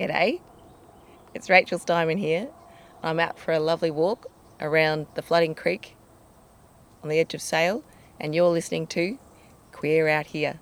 G'day, it's Rachel Steinmann here. I'm out for a lovely walk around the Flooding Creek on the edge of Sale, and you're listening to Queer Out Here.